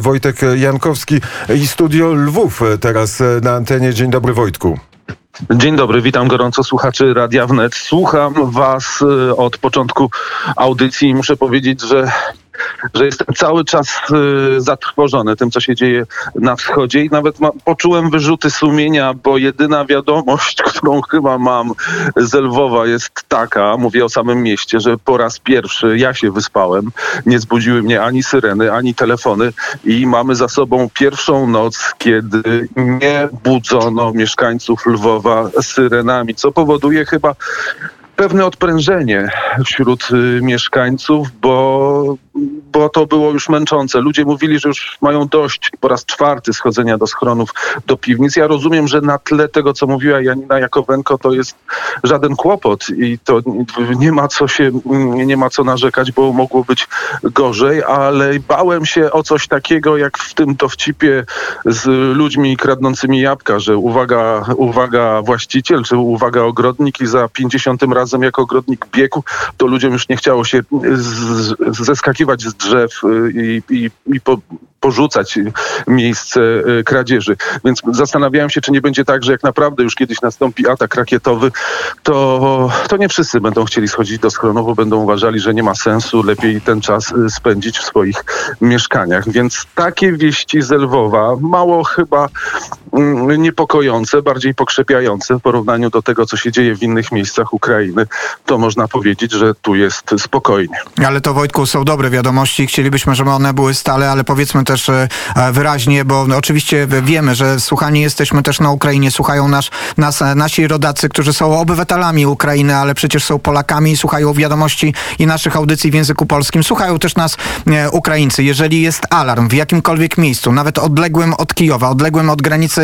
Wojtek Jankowski i Studio Lwów teraz na antenie. Dzień dobry Wojtku. Dzień dobry, witam gorąco słuchaczy Radia Wnet. Słucham Was y, od początku audycji i muszę powiedzieć, że że jestem cały czas y, zatrwożony tym, co się dzieje na wschodzie i nawet ma, poczułem wyrzuty sumienia, bo jedyna wiadomość, którą chyba mam z Lwowa jest taka, mówię o samym mieście, że po raz pierwszy ja się wyspałem, nie zbudziły mnie ani syreny, ani telefony i mamy za sobą pierwszą noc, kiedy nie budzono mieszkańców Lwowa syrenami, co powoduje chyba pewne odprężenie wśród y, mieszkańców, bo bo to było już męczące. Ludzie mówili, że już mają dość po raz czwarty schodzenia do schronów, do piwnic. Ja rozumiem, że na tle tego, co mówiła Janina Jakowenko, to jest żaden kłopot i to nie ma co się, nie ma co narzekać, bo mogło być gorzej, ale bałem się o coś takiego, jak w tym dowcipie z ludźmi kradnącymi jabłka, że uwaga, uwaga właściciel, czy uwaga ogrodnik i za 50 razem jak ogrodnik biegł, to ludziom już nie chciało się zeskakiwać z drzew y, i, i, i po, porzucać miejsce y, kradzieży. Więc zastanawiałem się, czy nie będzie tak, że jak naprawdę już kiedyś nastąpi atak rakietowy, to, to nie wszyscy będą chcieli schodzić do schronu, bo będą uważali, że nie ma sensu, lepiej ten czas y, spędzić w swoich mieszkaniach. Więc takie wieści z Lwowa, mało chyba niepokojące, bardziej pokrzepiające w porównaniu do tego, co się dzieje w innych miejscach Ukrainy, to można powiedzieć, że tu jest spokojnie. Ale to Wojtku są dobre wiadomości. Chcielibyśmy, żeby one były stale, ale powiedzmy też e, wyraźnie, bo oczywiście wiemy, że słuchani jesteśmy też na Ukrainie, słuchają nas, nas nasi rodacy, którzy są obywatelami Ukrainy, ale przecież są Polakami i słuchają wiadomości i naszych audycji w języku polskim. Słuchają też nas e, Ukraińcy. Jeżeli jest alarm w jakimkolwiek miejscu, nawet odległym od Kijowa, odległym od granicy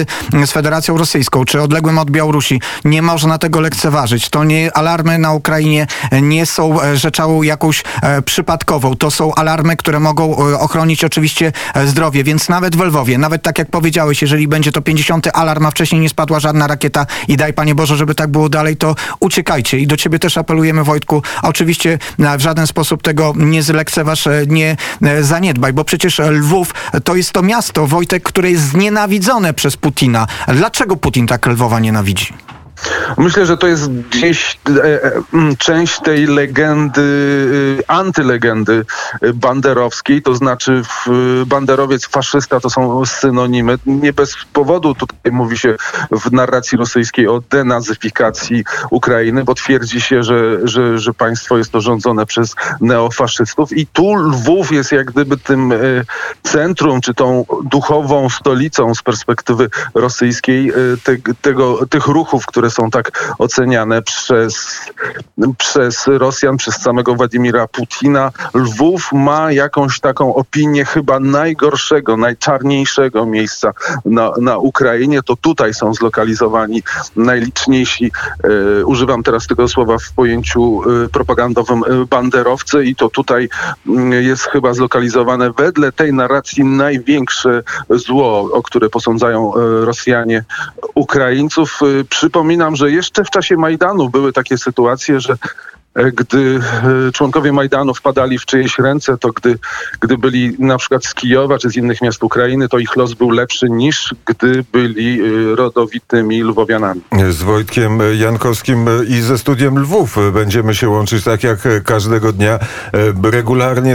z Federacją Rosyjską, czy odległym od Białorusi, nie można tego lekceważyć. To nie alarmy na Ukrainie nie są e, rzeczą jakąś przypadkową. To są alarmy, które mogą ochronić oczywiście E, zdrowie, więc nawet w Lwowie, nawet tak jak powiedziałeś, jeżeli będzie to 50 alarm, a wcześniej nie spadła żadna rakieta i daj Panie Boże, żeby tak było dalej, to uciekajcie. I do Ciebie też apelujemy, Wojtku, oczywiście w żaden sposób tego nie zlekceważ, e, nie e, zaniedbaj, bo przecież Lwów to jest to miasto, Wojtek, które jest znienawidzone przez Putina. Dlaczego Putin tak Lwowa nienawidzi? Myślę, że to jest gdzieś e, e, część tej legendy, e, antylegendy banderowskiej, to znaczy banderowiec, faszysta to są synonimy. Nie bez powodu tutaj mówi się w narracji rosyjskiej o denazyfikacji Ukrainy, bo twierdzi się, że, że, że państwo jest to rządzone przez neofaszystów i tu Lwów jest jak gdyby tym centrum, czy tą duchową stolicą z perspektywy rosyjskiej te, tego, tych ruchów, które są tak oceniane przez, przez Rosjan, przez samego Władimira Putina. Lwów ma jakąś taką opinię chyba najgorszego, najczarniejszego miejsca na, na Ukrainie. To tutaj są zlokalizowani najliczniejsi, e, używam teraz tego słowa w pojęciu e, propagandowym, e, banderowcy i to tutaj mm, jest chyba zlokalizowane wedle tej narracji największe zło, o które posądzają e, Rosjanie Ukraińców. E, przypominam, przypominam, że jeszcze w czasie Majdanu były takie sytuacje, że e, gdy e, członkowie Majdanu wpadali w czyjeś ręce, to gdy, gdy byli na przykład z Kijowa czy z innych miast Ukrainy, to ich los był lepszy niż gdy byli e, rodowitymi lwowianami. Z Wojtkiem Jankowskim i ze studiem Lwów będziemy się łączyć tak jak każdego dnia regularnie.